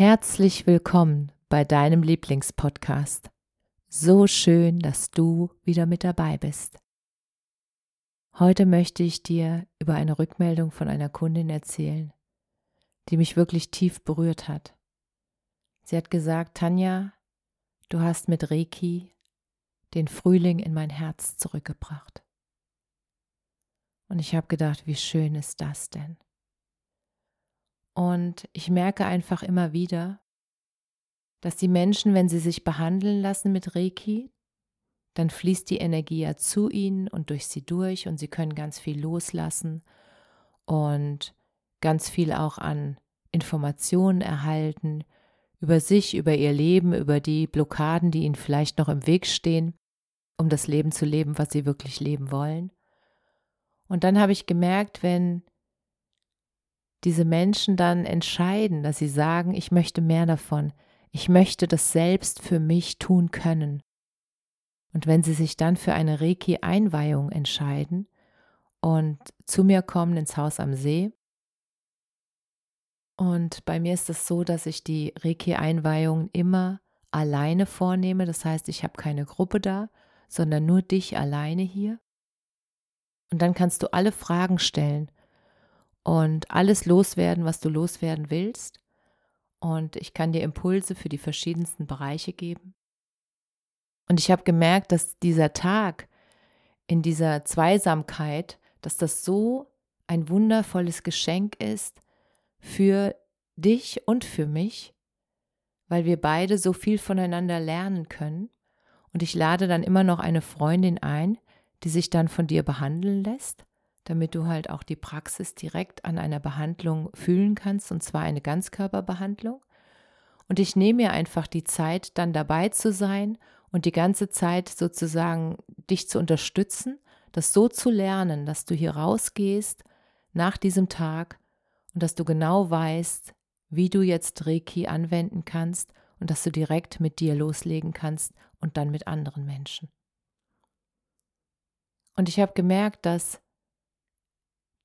Herzlich willkommen bei deinem Lieblingspodcast. So schön, dass du wieder mit dabei bist. Heute möchte ich dir über eine Rückmeldung von einer Kundin erzählen, die mich wirklich tief berührt hat. Sie hat gesagt, Tanja, du hast mit Reiki den Frühling in mein Herz zurückgebracht. Und ich habe gedacht, wie schön ist das denn? Und ich merke einfach immer wieder, dass die Menschen, wenn sie sich behandeln lassen mit Reiki, dann fließt die Energie ja zu ihnen und durch sie durch und sie können ganz viel loslassen und ganz viel auch an Informationen erhalten über sich, über ihr Leben, über die Blockaden, die ihnen vielleicht noch im Weg stehen, um das Leben zu leben, was sie wirklich leben wollen. Und dann habe ich gemerkt, wenn diese Menschen dann entscheiden, dass sie sagen, ich möchte mehr davon, ich möchte das selbst für mich tun können. Und wenn Sie sich dann für eine Reiki-Einweihung entscheiden und zu mir kommen ins Haus am See, und bei mir ist es so, dass ich die Reiki-Einweihungen immer alleine vornehme. Das heißt, ich habe keine Gruppe da, sondern nur dich alleine hier. Und dann kannst du alle Fragen stellen und alles loswerden, was du loswerden willst und ich kann dir Impulse für die verschiedensten Bereiche geben. Und ich habe gemerkt, dass dieser Tag in dieser Zweisamkeit, dass das so ein wundervolles Geschenk ist für dich und für mich, weil wir beide so viel voneinander lernen können. Und ich lade dann immer noch eine Freundin ein, die sich dann von dir behandeln lässt damit du halt auch die Praxis direkt an einer Behandlung fühlen kannst, und zwar eine Ganzkörperbehandlung. Und ich nehme mir einfach die Zeit, dann dabei zu sein und die ganze Zeit sozusagen dich zu unterstützen, das so zu lernen, dass du hier rausgehst nach diesem Tag und dass du genau weißt, wie du jetzt Reiki anwenden kannst und dass du direkt mit dir loslegen kannst und dann mit anderen Menschen. Und ich habe gemerkt, dass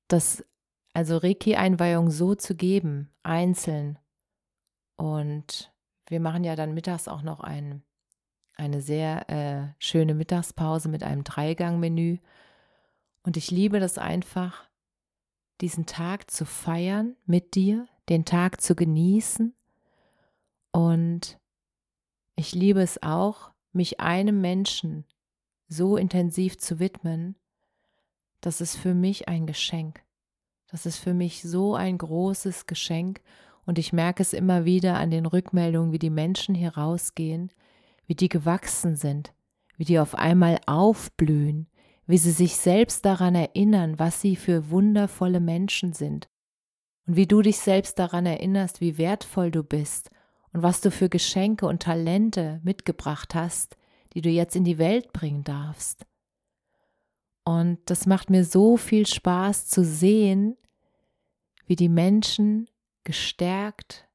das, also Reiki-Einweihung so zu geben, einzeln. Und wir machen ja dann mittags auch noch ein, eine sehr äh, schöne Mittagspause mit einem Dreigangmenü. Und ich liebe das einfach, diesen Tag zu feiern mit dir, den Tag zu genießen. Und ich liebe es auch, mich einem Menschen so intensiv zu widmen, das ist für mich ein Geschenk. Das ist für mich so ein großes Geschenk und ich merke es immer wieder an den Rückmeldungen, wie die Menschen hier rausgehen, wie die gewachsen sind, wie die auf einmal aufblühen, wie sie sich selbst daran erinnern, was sie für wundervolle Menschen sind und wie du dich selbst daran erinnerst, wie wertvoll du bist und was du für Geschenke und Talente mitgebracht hast, die du jetzt in die Welt bringen darfst. Und das macht mir so viel Spaß zu sehen, wie die Menschen gestärkt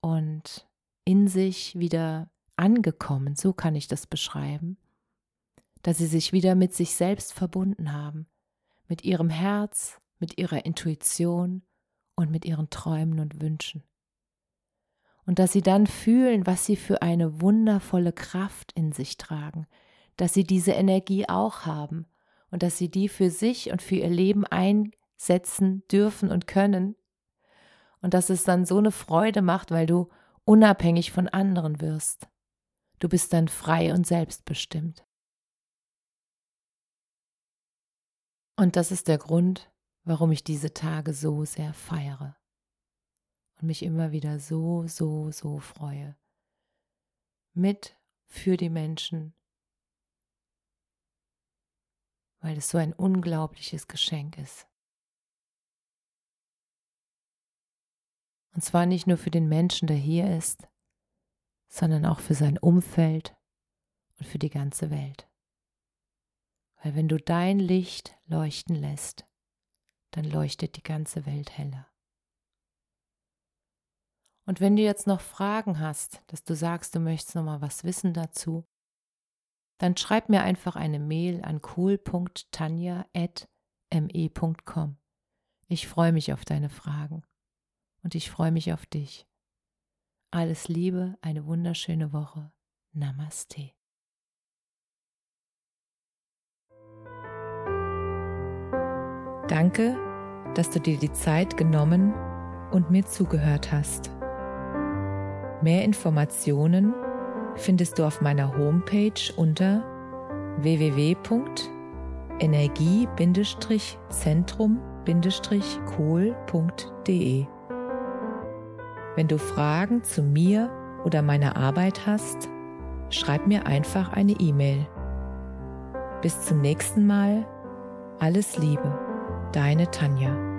und in sich wieder angekommen, so kann ich das beschreiben, dass sie sich wieder mit sich selbst verbunden haben, mit ihrem Herz, mit ihrer Intuition und mit ihren Träumen und Wünschen. Und dass sie dann fühlen, was sie für eine wundervolle Kraft in sich tragen, dass sie diese Energie auch haben und dass sie die für sich und für ihr Leben einsetzen dürfen und können. Und dass es dann so eine Freude macht, weil du unabhängig von anderen wirst. Du bist dann frei und selbstbestimmt. Und das ist der Grund, warum ich diese Tage so sehr feiere und mich immer wieder so, so, so freue, mit für die Menschen, weil es so ein unglaubliches Geschenk ist. Und zwar nicht nur für den Menschen, der hier ist, sondern auch für sein Umfeld und für die ganze Welt. Weil wenn du dein Licht leuchten lässt, dann leuchtet die ganze Welt heller. Und wenn du jetzt noch Fragen hast, dass du sagst, du möchtest noch mal was wissen dazu, dann schreib mir einfach eine Mail an cool.tanja@me.com. Ich freue mich auf deine Fragen und ich freue mich auf dich. Alles Liebe, eine wunderschöne Woche. Namaste. Danke, dass du dir die Zeit genommen und mir zugehört hast. Mehr Informationen findest du auf meiner Homepage unter www.energie-zentrum-kohl.de. Wenn du Fragen zu mir oder meiner Arbeit hast, schreib mir einfach eine E-Mail. Bis zum nächsten Mal. Alles Liebe, deine Tanja.